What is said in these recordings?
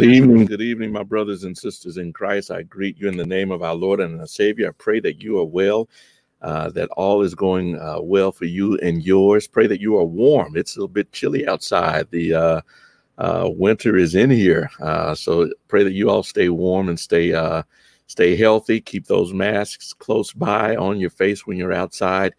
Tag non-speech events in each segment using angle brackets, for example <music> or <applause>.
Good evening, good evening, my brothers and sisters in Christ. I greet you in the name of our Lord and our Savior. I pray that you are well, uh, that all is going uh, well for you and yours. Pray that you are warm. It's a little bit chilly outside. The uh, uh winter is in here, uh, so pray that you all stay warm and stay uh, stay healthy. Keep those masks close by on your face when you're outside.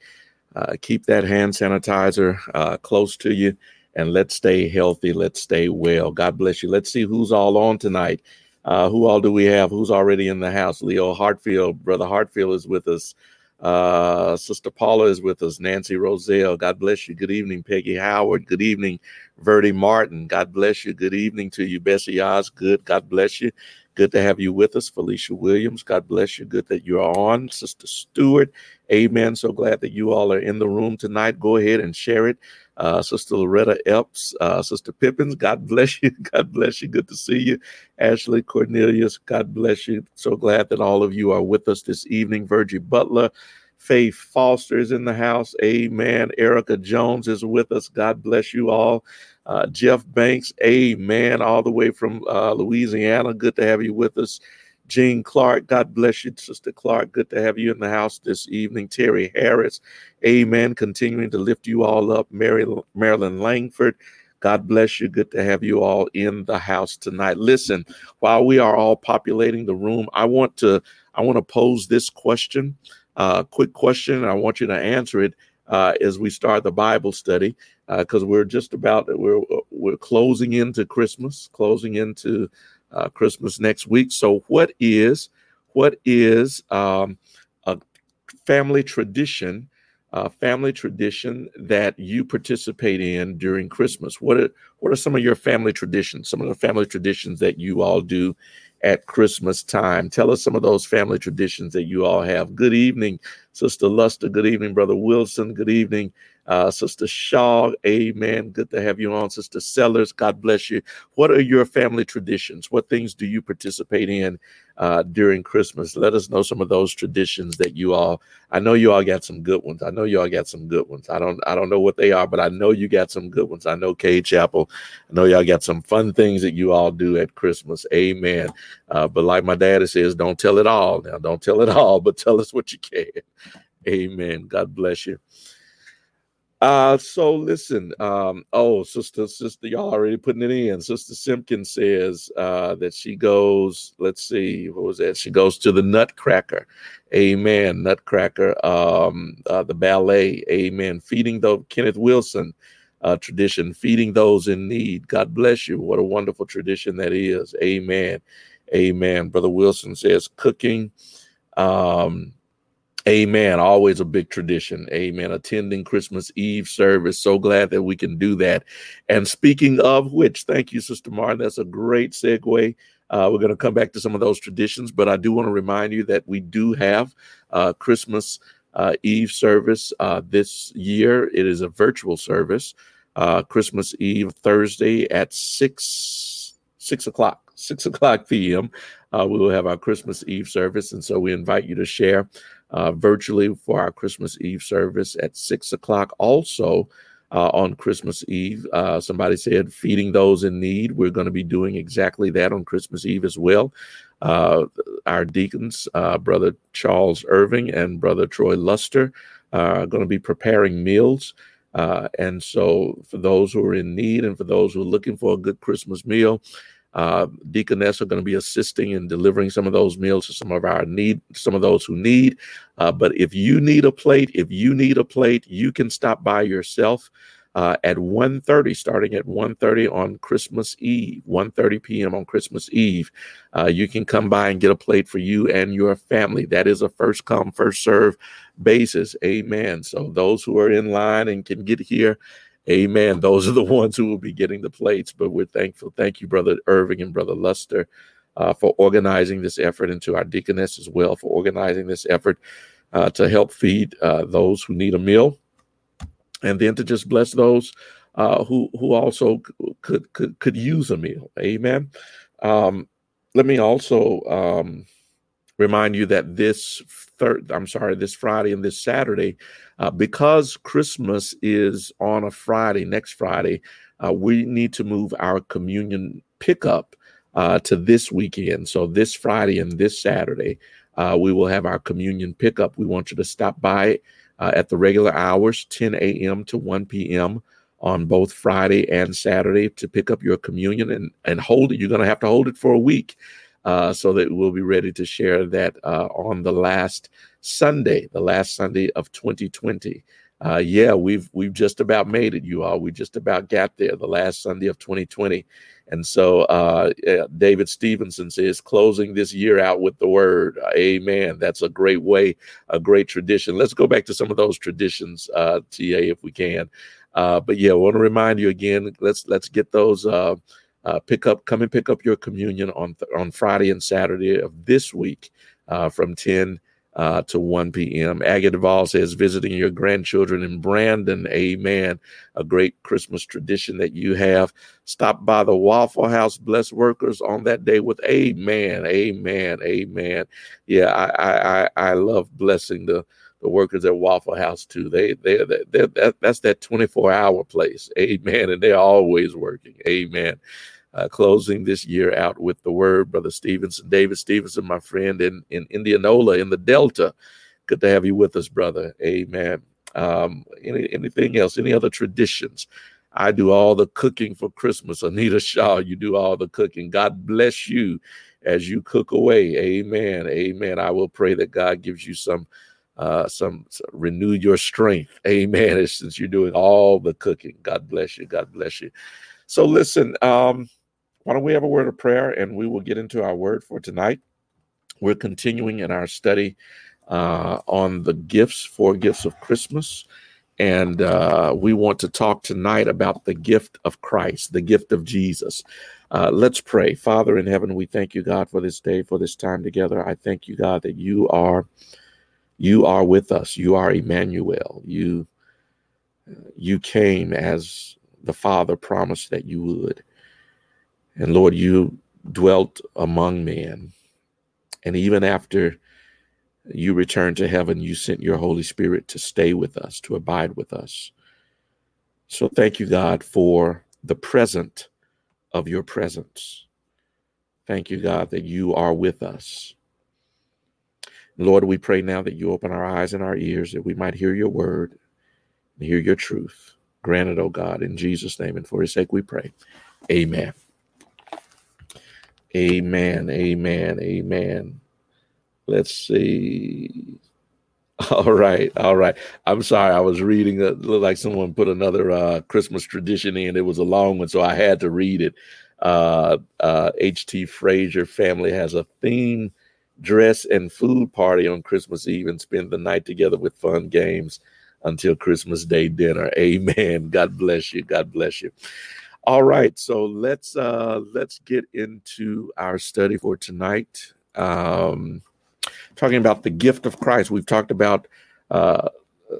keep that hand sanitizer close to you and let's stay healthy. Let's stay well. God bless you. Let's see who's all on tonight. Uh, who all do we have? Who's already in the house? Leo Hartfield, Brother Hartfield is with us. Uh, Sister Paula is with us. Nancy Roselle, God bless you. Good evening, Peggy Howard. Good evening, Verdi Martin. God bless you. Good evening to you, Bessie Oz. Good. God bless you. Good to have you with us, Felicia Williams. God bless you. Good that you're on, Sister Stewart. Amen. So glad that you all are in the room tonight. Go ahead and share it uh, Sister Loretta Epps, uh, Sister Pippins, God <laughs> bless you. God bless you. Good to see you. Ashley Cornelius, God bless you. So glad that all of you are with us this evening. Virgie Butler, Faith Foster is in the house. Amen. Erica Jones is with us. God bless you all. Uh, Jeff Banks, amen. All the way from uh, Louisiana. Good to have you with us. Jean Clark, God bless you, Sister Clark. Good to have you in the house this evening. Terry Harris, amen. Continuing to lift you all up. Mary, Marilyn Langford, God bless you. Good to have you all in the house tonight. Listen, while we are all populating the room, I want to I want to pose this question, uh, quick question. I want you to answer it uh, as we start the Bible study, because uh, we're just about we're we're closing into Christmas, closing into uh, Christmas next week. So, what is what is um, a family tradition? Uh, family tradition that you participate in during Christmas? What are what are some of your family traditions? Some of the family traditions that you all do at Christmas time. Tell us some of those family traditions that you all have. Good evening, Sister Luster. Good evening, Brother Wilson. Good evening, uh, Sister Shaw. Amen. Good to have you on, Sister Sellers. God bless you. What are your family traditions? What things do you participate in uh, during Christmas? Let us know some of those traditions that you all. I know you all got some good ones. I know you all got some good ones. I don't. I don't know what they are, but I know you got some good ones. I know Cade Chapel. I know y'all got some fun things that you all do at Christmas. Amen. Uh, but like my daddy says, don't tell it all. Now, don't tell it <laughs> all, but tell us what you can. Amen. God bless you. Uh, so listen, um, oh, sister, sister, y'all already putting it in. Sister Simpkins says uh, that she goes, let's see, what was that? She goes to the Nutcracker. Amen. Nutcracker, um, uh, the ballet. Amen. Feeding the Kenneth Wilson uh, tradition, feeding those in need. God bless you. What a wonderful tradition that is. Amen. Amen. Brother Wilson says cooking. Um, Amen. Always a big tradition. Amen. Attending Christmas Eve service. So glad that we can do that. And speaking of which, thank you, Sister Martin. That's a great segue. Uh, we're going to come back to some of those traditions, but I do want to remind you that we do have uh, Christmas uh, Eve service uh, this year. It is a virtual service. Uh, Christmas Eve Thursday at six six o'clock, six o'clock p.m. Uh, we will have our Christmas Eve service, and so we invite you to share uh, virtually for our Christmas Eve service at six o'clock. Also, uh, on Christmas Eve, uh, somebody said feeding those in need. We're going to be doing exactly that on Christmas Eve as well. Uh, our deacons, uh, Brother Charles Irving and Brother Troy Luster, are going to be preparing meals. Uh, and so, for those who are in need and for those who are looking for a good Christmas meal, Uh, Deaconess are going to be assisting in delivering some of those meals to some of our need, some of those who need. Uh, but if you need a plate, if you need a plate, you can stop by yourself uh, at 1.30 starting at 1.30 on christmas eve 1.30 p.m on christmas eve. Uh, you can come by and get a plate for you and your family. That is a first come first serve basis. Amen. So those who are in line and can get here amen those are the <laughs> ones who will be getting the plates but we're thankful thank you brother irving and brother luster uh, for organizing this effort and to our deaconess as well for organizing this effort uh, to help feed uh, those who need a meal and then to just bless those uh, who who also could could could use a meal. Amen. Um, let me also um, remind you that this third, I'm sorry, this Friday and this Saturday, uh, because Christmas is on a Friday, next Friday, uh, we need to move our communion pickup uh, to this weekend. So this Friday and this Saturday, uh, we will have our communion pickup. We want you to stop by uh, at the regular hours, 10 a.m. to 1 p.m. on both Friday and Saturday to pick up your communion and, and hold it. You're going to have to hold it for a week uh, so that we'll be ready to share that uh, on the last Sunday, the last Sunday of 2020. Uh, yeah, we've we've just about made it, you all. We just about got there, the last Sunday of 2020. And so uh, David Stevenson says, closing this year out with the word. Amen. That's a great way, a great tradition. Let's go back to some of those traditions, uh, TA, if we can. Uh, but yeah, I want to remind you again. Let's let's get those. Uh, pick up, come and pick up your communion on th- on Friday and Saturday of this week uh, from 10 uh, to 1 p.m. Aggie Duvall says, visiting your grandchildren in Brandon. Amen. A great Christmas tradition that you have. Stop by the Waffle House, bless workers on that day with Amen. Amen. Amen. Yeah, I I I love blessing the the workers at Waffle House too. They they they that, that's that 24 hour place. Amen. And they're always working. Amen uh, closing this year out with the word, Brother Stevenson, David Stevenson, my friend in, in Indianola in the Delta. Good to have you with us, brother. Amen. Um, any, anything else? Any other traditions? I do all the cooking for Christmas. Anita Shaw, you do all the cooking. God bless you as you cook away. Amen. Amen. I will pray that God gives you some uh some, some renew your strength. <laughs> Amen. Since you're doing all the cooking. God bless you. God bless you. So listen, um, why don't we have a word of prayer and we will get into our word for tonight? We're continuing in our study uh, on the gifts, four gifts of Christmas. And uh, we want to talk tonight about the gift of Christ, the gift of Jesus. Uh, let's pray. Father in heaven, we thank you, God, for this day, for this time together. I thank you, God, that you are you are with us. You are Emmanuel. You you came as the Father promised that you would. And Lord, you dwelt among men. And even after you returned to heaven, you sent your Holy Spirit to stay with us, to abide with us. So thank you, God, for the present of your presence. Thank you, God, that you are with us. Lord, we pray now that you open our eyes and our ears that we might hear your word and hear your truth. Grant it, O God, in Jesus' name and for his sake we pray. Amen. Amen. Amen. Amen. Let's see. <laughs> All right, all right. I'm sorry. I was reading. It looked like someone put another uh, Christmas tradition in. It was a long one, so I had to read it. Uh, uh, H.T. Frazier family has a theme dress and food party on Christmas Eve and spend the night together with fun games until Christmas Day dinner. <laughs> Amen. God bless you. God bless you. All right, so let's uh let's get into our study for tonight. Um talking about the gift of Christ. We've talked about uh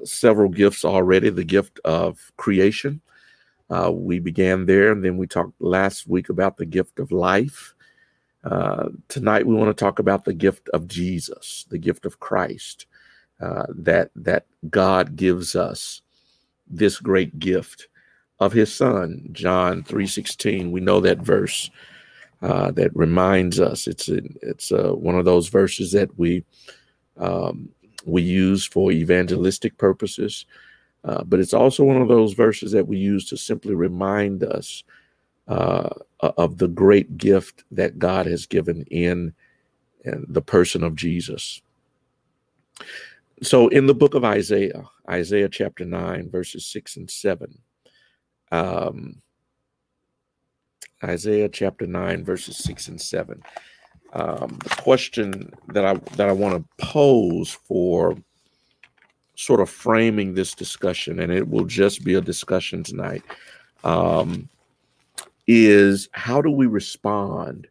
several gifts already, the gift of creation. Uh, we began there, and then we talked last week about the gift of life. Uh, tonight, we want to talk about the gift of Jesus, the gift of Christ, uh, that that God gives us this great gift of his son john 3.16 we know that verse uh, that reminds us. It's a, it's a, one of those verses that we um, we use for evangelistic purposes. Uh, but it's also one of those verses that we use to simply remind us uh, of the great gift that God has given in, in the person of Jesus. So, in the book of Isaiah, Isaiah chapter 9, verses 6 and 7, um, Isaiah chapter 9, verses 6 and 7. Um, the question that I that I want to pose for sort of framing this discussion, and it will just be a discussion tonight, um, is how do we respond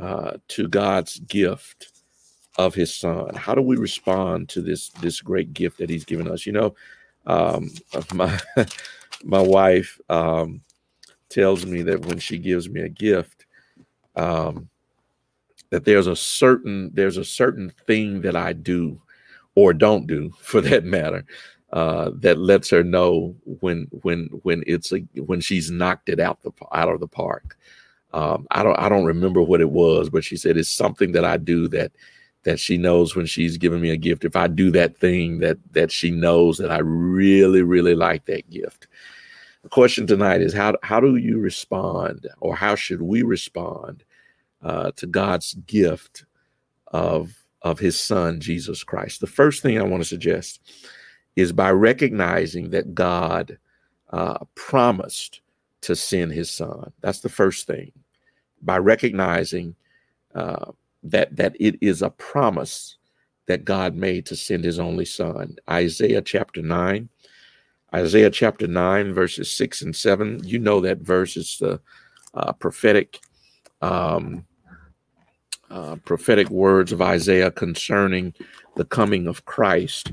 uh, to God's gift of His Son? How do we respond to this this great gift that He's given us? You know, um, <laughs> my my wife um, tells me that when she gives me a gift, um, that there's a certain there's a certain thing that I do or don't do <laughs> for that matter uh, that lets her know when when when it's a, when she's knocked it out the out of the park. Um, I don't I don't remember what it was, but she said it's something that I do that that she knows when she's giving me a gift. If I do that thing that that she knows that I really really like that gift. The question tonight is how how do you respond, or how should we respond uh, to God's gift of of His Son Jesus Christ? The first thing I want to suggest is by recognizing that God uh, promised to send His Son. That's the first thing. By recognizing uh, that that it is a promise that God made to send His only Son. Isaiah chapter nine Isaiah chapter 9, verses 6 and 7. You know that verse is the uh, prophetic um, uh, prophetic words of Isaiah concerning the coming of Christ.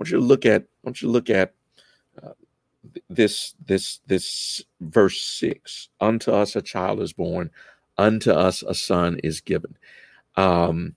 Want you to look at, I want you to look at uh, this this this verse six. Unto us a child is born, unto us a son is given. Um,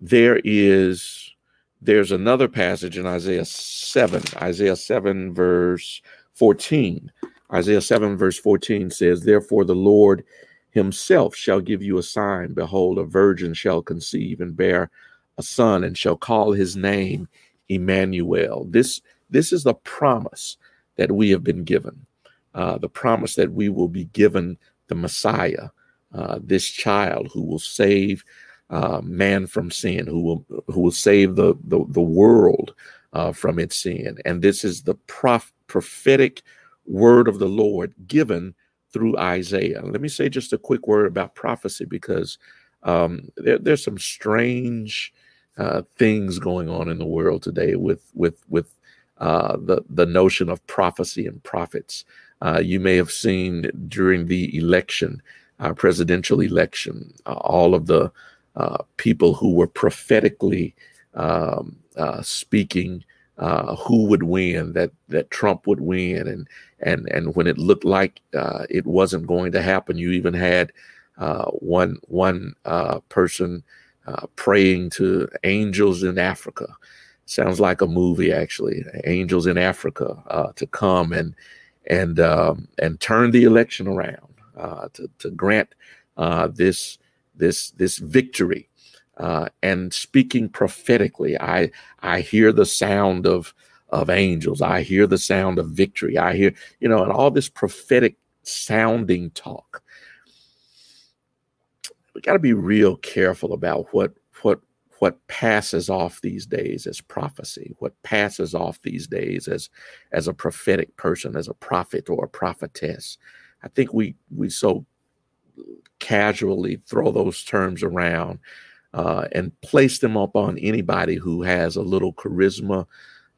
there is there's another passage in Isaiah 7, Isaiah 7, verse 14. Isaiah 7, verse 14 says, Therefore the Lord himself shall give you a sign. Behold, a virgin shall conceive and bear a son, and shall call his name Emmanuel. This, this is the promise that we have been given. Uh, the promise that we will be given the Messiah, uh, this child who will save uh, man from sin, who will who will save the the, the world uh, from its sin. And this is the prof- prophetic word of the Lord given through Isaiah. Let me say just a quick word about prophecy because um, there, there's some strange uh, things going on in the world today with with with uh, the the notion of prophecy and prophets. Uh, you may have seen during the election, uh, presidential election, uh, all of the people who were prophetically um, speaking who would win, that that Trump would win, and and and when it looked like it wasn't going to happen, you even had one one person uh, praying to angels in Africa. Sounds like a movie, actually. Angels in Africa uh, to come and and um, and turn the election around to to grant this this this victory uh, and speaking prophetically. I I hear the sound of of angels. I hear the sound of victory. I hear you know, and all this prophetic sounding talk. We got to be real careful about what what what passes off these days as prophecy, what passes off these days as as a prophetic person, as a prophet or a prophetess. I think we we so casually throw those terms around uh, and place them up on anybody who has a little charisma,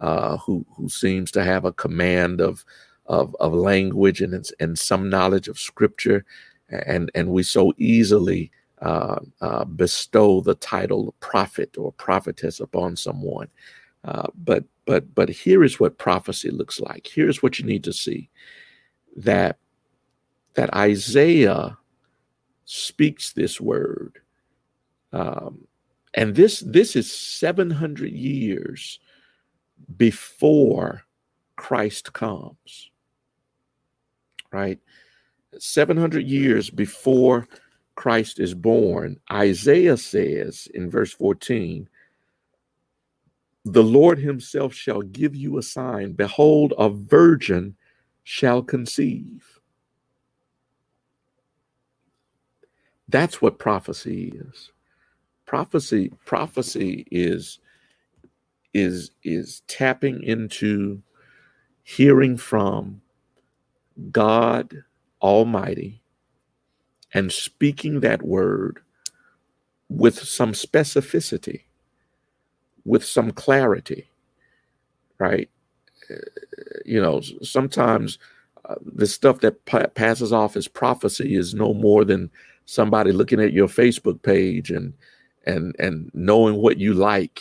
uh, who who seems to have a command of of, of language and and some knowledge of scripture, and and we so easily uh, uh bestow the title prophet or prophetess upon someone. Uh, but but but here is what prophecy looks like. Here's what you need to see that that Isaiah speaks this word. Um, and this this is 700 years before Christ comes. Right? 700 years before Christ is born, Isaiah says in verse 14, the Lord himself shall give you a sign. Behold, a virgin shall conceive. That's what prophecy is. Prophecy, prophecy is is is tapping into hearing from God Almighty and speaking that word with some specificity with some clarity, right? You know, sometimes uh, the stuff that pa- passes off as prophecy is no more than somebody looking at your Facebook page and and and knowing what you like,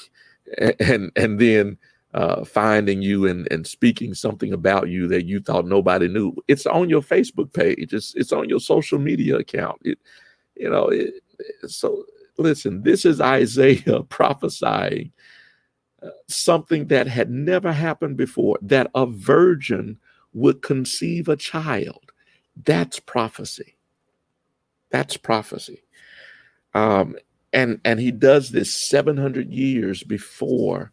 and and then uh, finding you and and speaking something about you that you thought nobody knew. It's on your Facebook page. It's it's on your social media account. It, you know, it, so listen. This is Isaiah <laughs> prophesying something that had never happened before that a virgin would conceive a child. That's prophecy. That's prophecy. Um, and and he does this 700 years before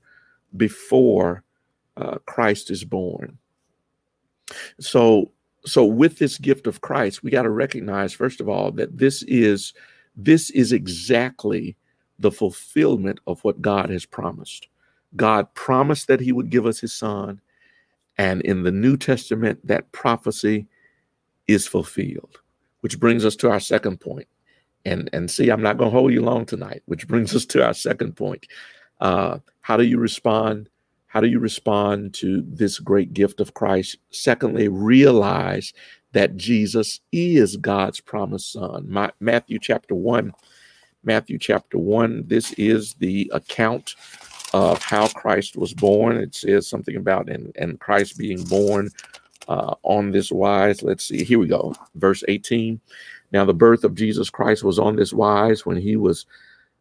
before uh, Christ is born. So so with this gift of Christ, we got to recognize first of all that this is this is exactly the fulfillment of what God has promised. God promised that he would give us his son. And in the New Testament, that prophecy is fulfilled, which brings us to our second point. And, and see, I'm not going to hold you long tonight, which brings us to our second point. Uh, how do you respond? How do you respond to this great gift of Christ? Secondly, realize that Jesus is God's promised son. My, Matthew chapter 1, Matthew chapter 1, this is the account of how Christ was born. It says something about and, and Christ being born uh, on this wise. Let's see. Here we go. Verse 18. Now the birth of Jesus Christ was on this wise when he was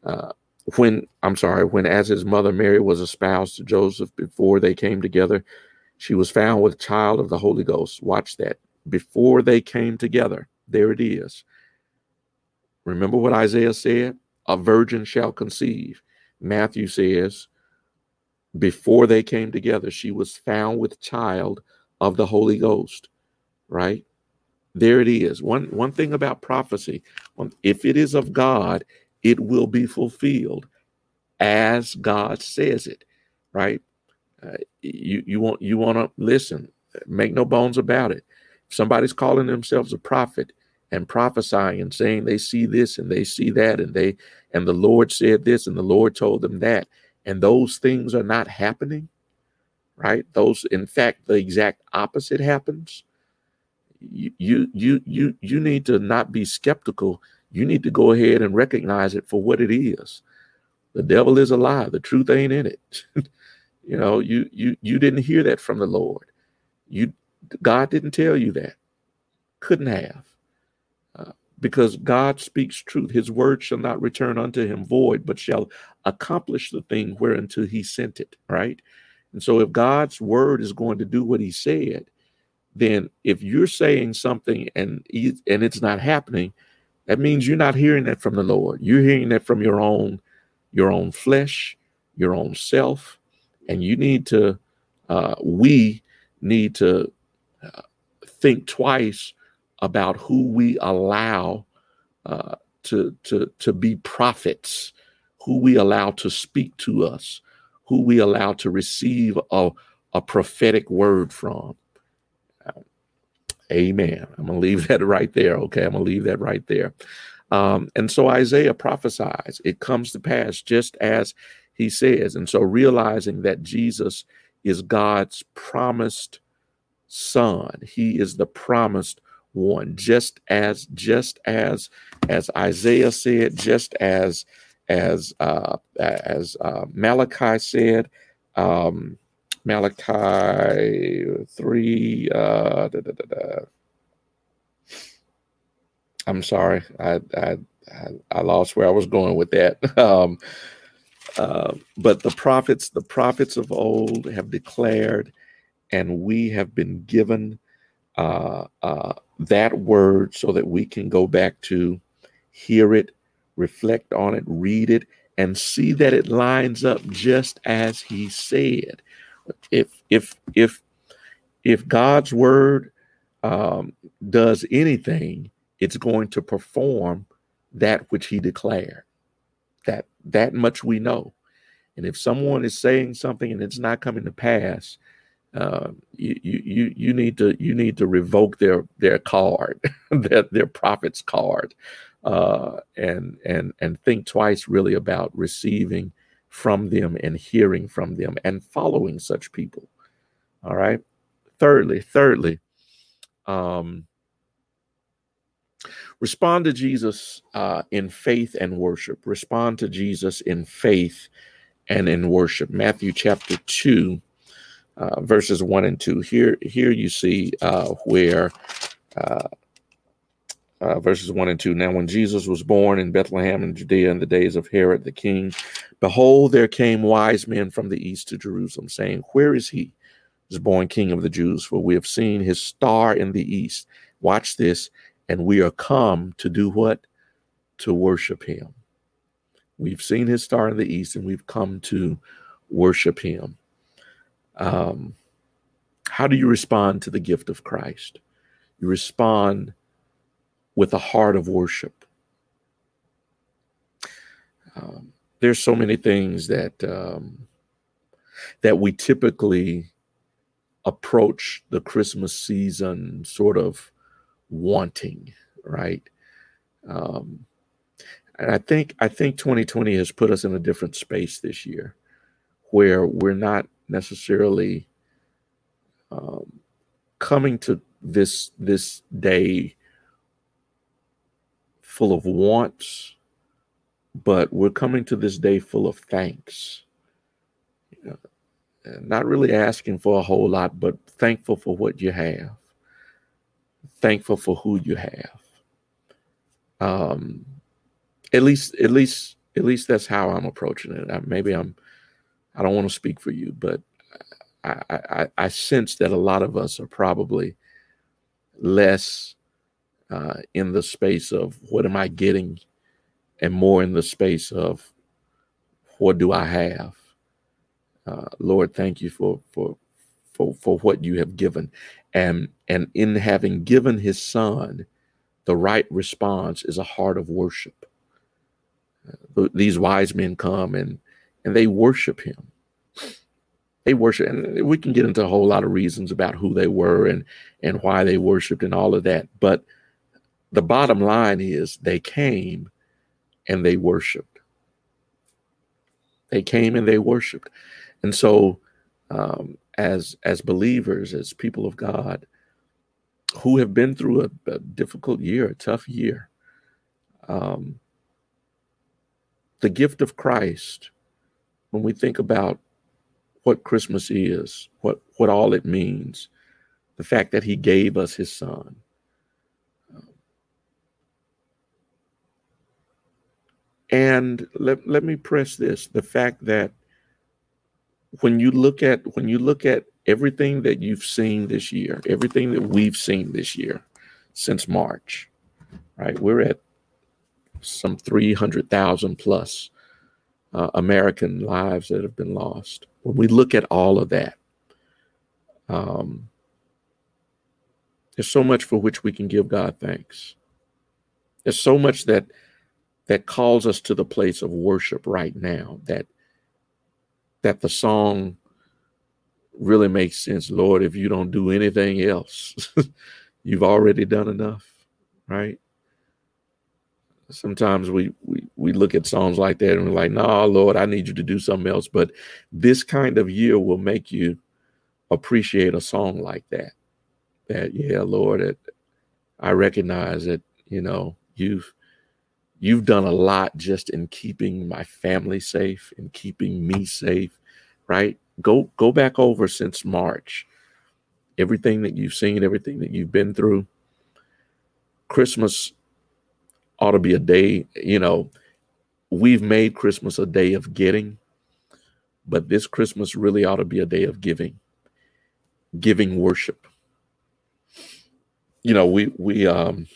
uh, when I'm sorry, when as his mother Mary was espoused to Joseph before they came together, she was found with child of the Holy Ghost. Watch that. Before they came together, there it is. Remember what Isaiah said? A virgin shall conceive. Matthew says, before they came together, she was found with child of the Holy Ghost, right? There it is. One one thing about prophecy, um, if it is of God, it will be fulfilled as God says it, right? Uh, you you want you want to listen. Make no bones about it. If somebody's calling themselves a prophet and prophesying and saying they see this and they see that and they and the Lord said this and the Lord told them that and those things are not happening, right? Those, in fact, the exact opposite happens. You, you, you, you, you need to not be skeptical. You need to go ahead and recognize it for what it is. The devil is a lie. The truth ain't in it. <laughs> you know, you, you, you didn't hear that from the Lord. You, God didn't tell you that. Couldn't have uh, because God speaks truth. His word shall not return unto him void, but shall accomplish the thing whereunto he sent it, right? And so if God's word is going to do what he said, then if you're saying something and and it's not happening, that means you're not hearing that from the Lord. You're hearing that from your own your own flesh, your own self, and you need to uh, we need to uh, think twice about who we allow uh, to, to, to be prophets, who we allow to speak to us, who we allow to receive a, a prophetic word from. Amen. I'm going to leave that right there. Okay. I'm going to leave that right there. Um, and so Isaiah prophesies, it comes to pass just as he says. And so realizing that Jesus is God's promised son, he is the promised one just as just as as isaiah said just as as uh as uh, malachi said um malachi 3 uh da, da, da, I'm sorry, I, I I lost where I was going with that. <laughs> Um, uh, but the prophets, the prophets of old, have declared, and we have been given uh, uh, that word so that we can go back to hear it, reflect on it, read it, and see that it lines up just as He said. If if if if God's word um, does anything, it's going to perform that which He declared. That that much we know. And if someone is saying something and it's not coming to pass, uh, you, you you need to you need to revoke their their card, <laughs> their their prophet's card, uh, and and and think twice really about receiving from them and hearing from them and following such people. All right. Thirdly, thirdly, um, respond to Jesus uh, in faith and worship. Respond to Jesus in faith and in worship. Matthew chapter 2, uh, verses 1 and 2. Here, here you see uh, where uh, verses 1 and 2. Now, when Jesus was born in Bethlehem in Judea in the days of Herod the king, behold, there came wise men from the east to Jerusalem, saying, Where is he? Is born king of the Jews, for we have seen his star in the east. Watch this, and we are come to do what? To worship him. We've seen his star in the east and we've come to worship him. Um, how do you respond to the gift of Christ? You respond with a heart of worship. Um, there's so many things that um, that we typically approach the Christmas season sort of wanting, right? Um, and I think I think 2020 has put us in a different space this year, where we're not necessarily um, coming to this this day full of wants, but we're coming to this day full of thanks. Not really asking for a whole lot, but thankful for what you have, thankful for who you have. Um, at least at least at least that's how i'm approaching it I, maybe i'm i don't want to speak for you but I, I, I sense that a lot of us are probably less uh, in the space of what am i getting and more in the space of what do i have? Uh, lord thank you for for for for what you have given. And and in having given his son the right response is a heart of worship. These wise men come and and they worship him. They worship and we can get into a whole lot of reasons about who they were and and why they worshiped and all of that but the bottom line is they came and they worshiped they came and they worshiped and so um, as as believers as people of god who have been through a, a difficult year a tough year um, the gift of Christ, when we think about what Christmas is, what, what all it means, the fact that he gave us his son. And let, let me press this the fact that when you look at when you look at everything that you've seen this year, everything that we've seen this year since March, right? We're at some 300,000 plus uh, American lives that have been lost. When we look at all of that, um, there's so much for which we can give God thanks. There's so much that that calls us to the place of worship right now. That that the song really makes sense. Lord, if you don't do anything else, <laughs> you've already done enough, right? sometimes we, we we look at songs like that and we're like, "No, Lord, I need you to do something else." But this kind of year will make you appreciate a song like that. That yeah, Lord, it, I recognize that you know you've you've done a lot just in keeping my family safe and keeping me safe. Right? Go go back over since March. Everything that you've seen, everything that you've been through. Christmas ought to be a day, you know, we've made Christmas a day of getting, but this Christmas really ought to be a day of giving, giving worship. You know, we we um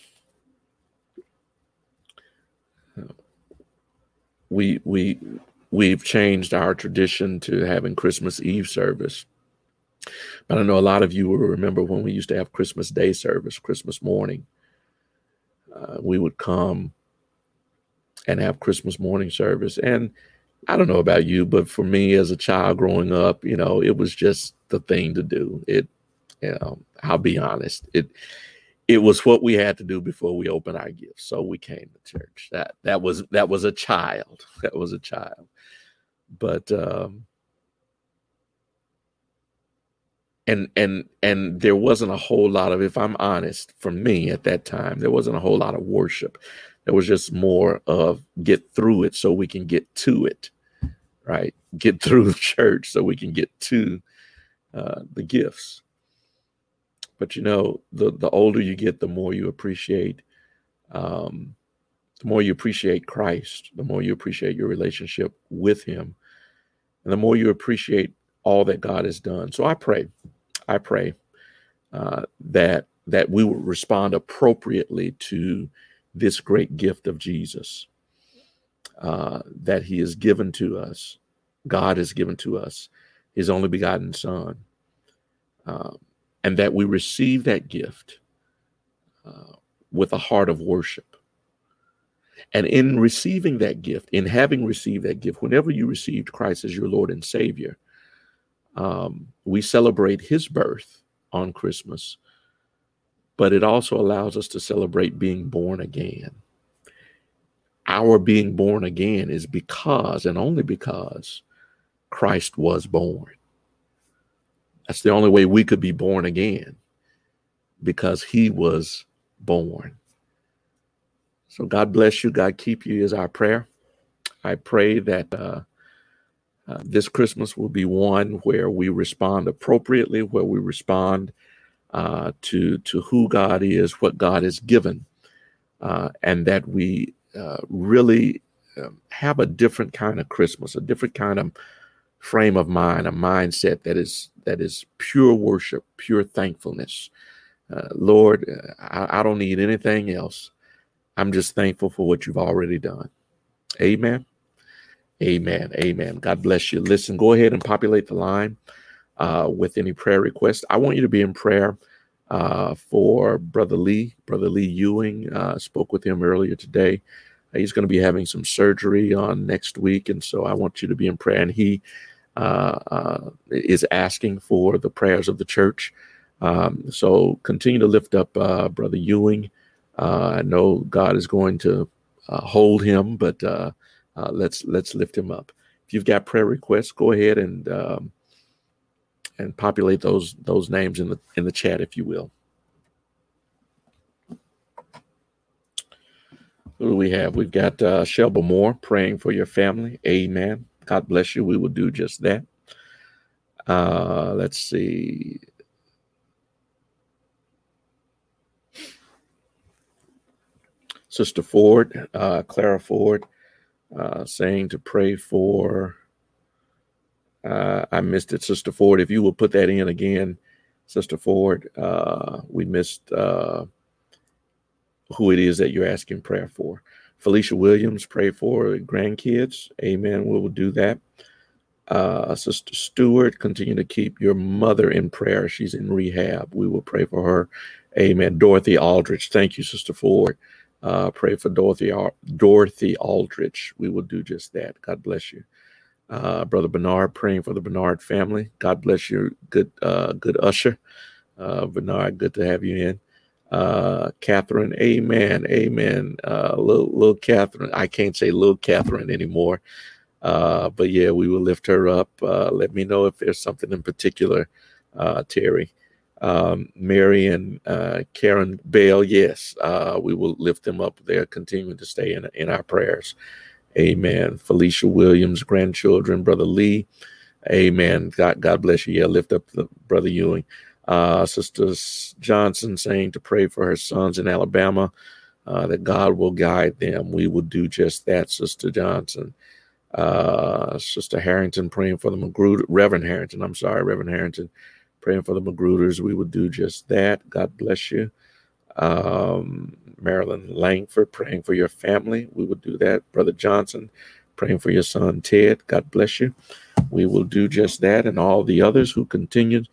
we we we've changed our tradition to having Christmas Eve service. But I know a lot of you will remember when we used to have Christmas Day service, Christmas morning. Uh, we would come and have Christmas morning service. And I don't know about you, but for me as a child growing up, you know, it was just the thing to do. It, you know, I'll be honest, it it was what we had to do before we opened our gifts. So we came to church. That that was that was a child. <laughs> That was a child. But um and and and there wasn't a whole lot of if i'm honest for me at that time there wasn't a whole lot of worship there was just more of get through it so we can get to it right get through <laughs> church so we can get to uh, the gifts but you know the the older you get the more you appreciate um, the more you appreciate christ the more you appreciate your relationship with him and the more you appreciate all that god has done so i pray I pray uh, that that we will respond appropriately to this great gift of Jesus uh, that He has given to us. God has given to us His only begotten Son, uh, and that we receive that gift uh, with a heart of worship. And in receiving that gift, in having received that gift, whenever you received Christ as your Lord and Savior, um, we celebrate his birth on Christmas, but it also allows us to celebrate being born again. Our being born again is because and only because Christ was born. That's the only way we could be born again because he was born. So God bless you. God keep you is our prayer. I pray that uh, uh, this Christmas will be one where we respond appropriately, where we respond uh, to to who God is, what God has given, uh, and that we uh, really um, have a different kind of Christmas, a different kind of frame of mind, a mindset that is that is pure worship, pure thankfulness. Uh, Lord, I, I don't need anything else. I'm just thankful for what you've already done. Amen. Amen. Amen. God bless you. Listen, go ahead and populate the line uh, with any prayer requests. I want you to be in prayer uh, for Brother Lee. Brother Lee Ewing uh, spoke with him earlier today. He's going to be having some surgery on next week, and so I want you to be in prayer. And he uh, uh, is asking for the prayers of the church. Um, so continue to lift up uh, Brother Ewing. I know God is going to hold him, but uh, let's let's lift him up. If you've got prayer requests, go ahead and um, and populate those those names in the in the chat, if you will. Who do we have? We've got uh, Moore praying for your family. Amen. God bless you. We will do just that. Uh, let's see. Sister Ford, uh, Clara Ford, uh, saying to pray for. Uh, I missed it, Sister Ford. If you will put that in again, Sister Ford, uh, we missed uh, who it is that you're asking prayer for. Felicia Williams, pray for grandkids. Amen. We will do that. Uh, Sister Stewart, continue to keep your mother in prayer. She's in rehab. We will pray for her. Amen. Dorothy Aldrich, thank you, Sister Ford. Uh, pray for Dorothy Dorothy Aldrich. We will do just that. God bless you. Uh, Brother Bernard, praying for the Bernard family. God bless you. Good, uh, good usher. Uh, Bernard, good to have you in. Uh, Catherine, amen, amen. Uh, little, little Catherine, I can't say little Catherine anymore. Uh, but yeah, we will lift her up. Uh, let me know if there's something in particular, uh, Terry um, Mary and uh, Karen Bale, yes, uh, we will lift them up. They're continuing to stay in, in our prayers. Amen. Felicia Williams, grandchildren, Brother Lee. Amen. God, God bless you. Yeah, lift up the Brother Ewing. Uh, Sister Johnson saying to pray for her sons in Alabama. uh, that God will guide them. We will do just that, Sister Johnson. Uh, Sister Harrington praying for the Magruder, Reverend Harrington, I'm sorry, Reverend Harrington praying for the Magruders. We will do just that. God bless you. Um, Marilyn Langford praying for your family. We will do that. Brother Johnson praying for your son Ted. God bless you. We will do just that. And all the others who continued.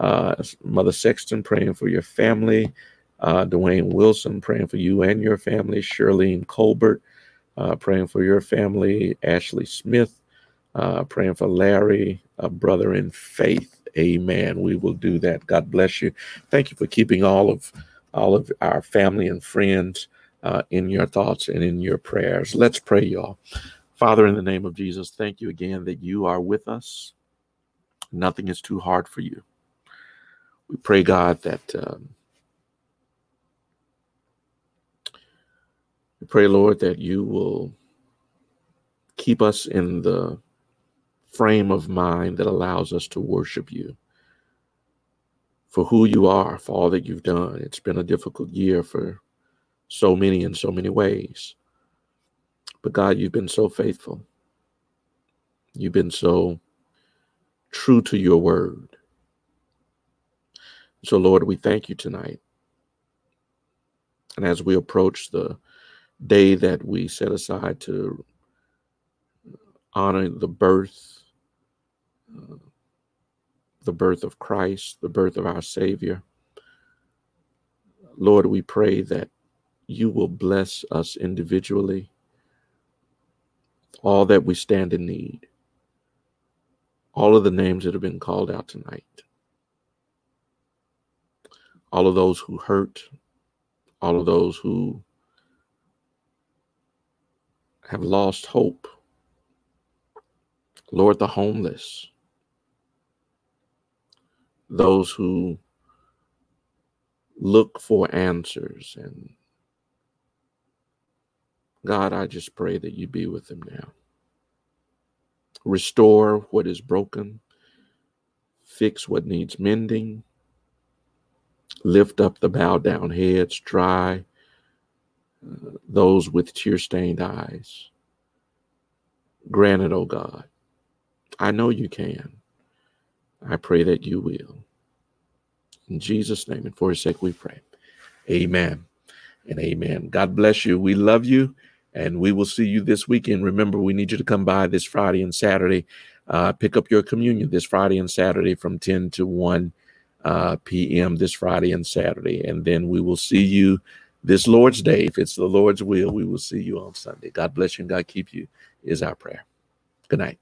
Uh, Mother Sexton praying for your family. Uh, Dwayne Wilson praying for you and your family. Shirlene Colbert uh, praying for your family. Ashley Smith uh, praying for Larry, a brother in faith. Amen. We will do that. God bless you. Thank you for keeping all of all of our family and friends uh, in your thoughts and in your prayers. Let's pray, y'all. Father, in the name of Jesus, thank you again that you are with us. Nothing is too hard for you. We pray, God, that um, we pray, Lord, that you will keep us in the frame of mind that allows us to worship you for who you are, for all that you've done. It's been a difficult year for so many in so many ways. But God, you've been so faithful. You've been so true to your word. So, Lord, we thank you tonight. And as we approach the day that we set aside to honor the birth, uh, the birth of Christ, the birth of our Savior. Lord, we pray that you will bless us individually, all that we stand in need, all of the names that have been called out tonight, all of those who hurt, all of those who have lost hope. Lord, the homeless, those who look for answers. And God, I just pray that you be with them now. Restore what is broken, fix what needs mending, lift up the bowed down heads, dry uh, those with tear stained eyes. Grant it, O oh God. I know you can. I pray that you will. In Jesus' name and for his sake we pray. Amen and amen. God bless you. We love you and we will see you this weekend. Remember, we need you to come by this Friday and Saturday. Uh, pick up your communion this Friday and Saturday from 10 to 1 uh, p.m. this Friday and Saturday. And then we will see you this Lord's Day. If it's the Lord's will, we will see you on Sunday. God bless you and God keep you, is our prayer. Good night.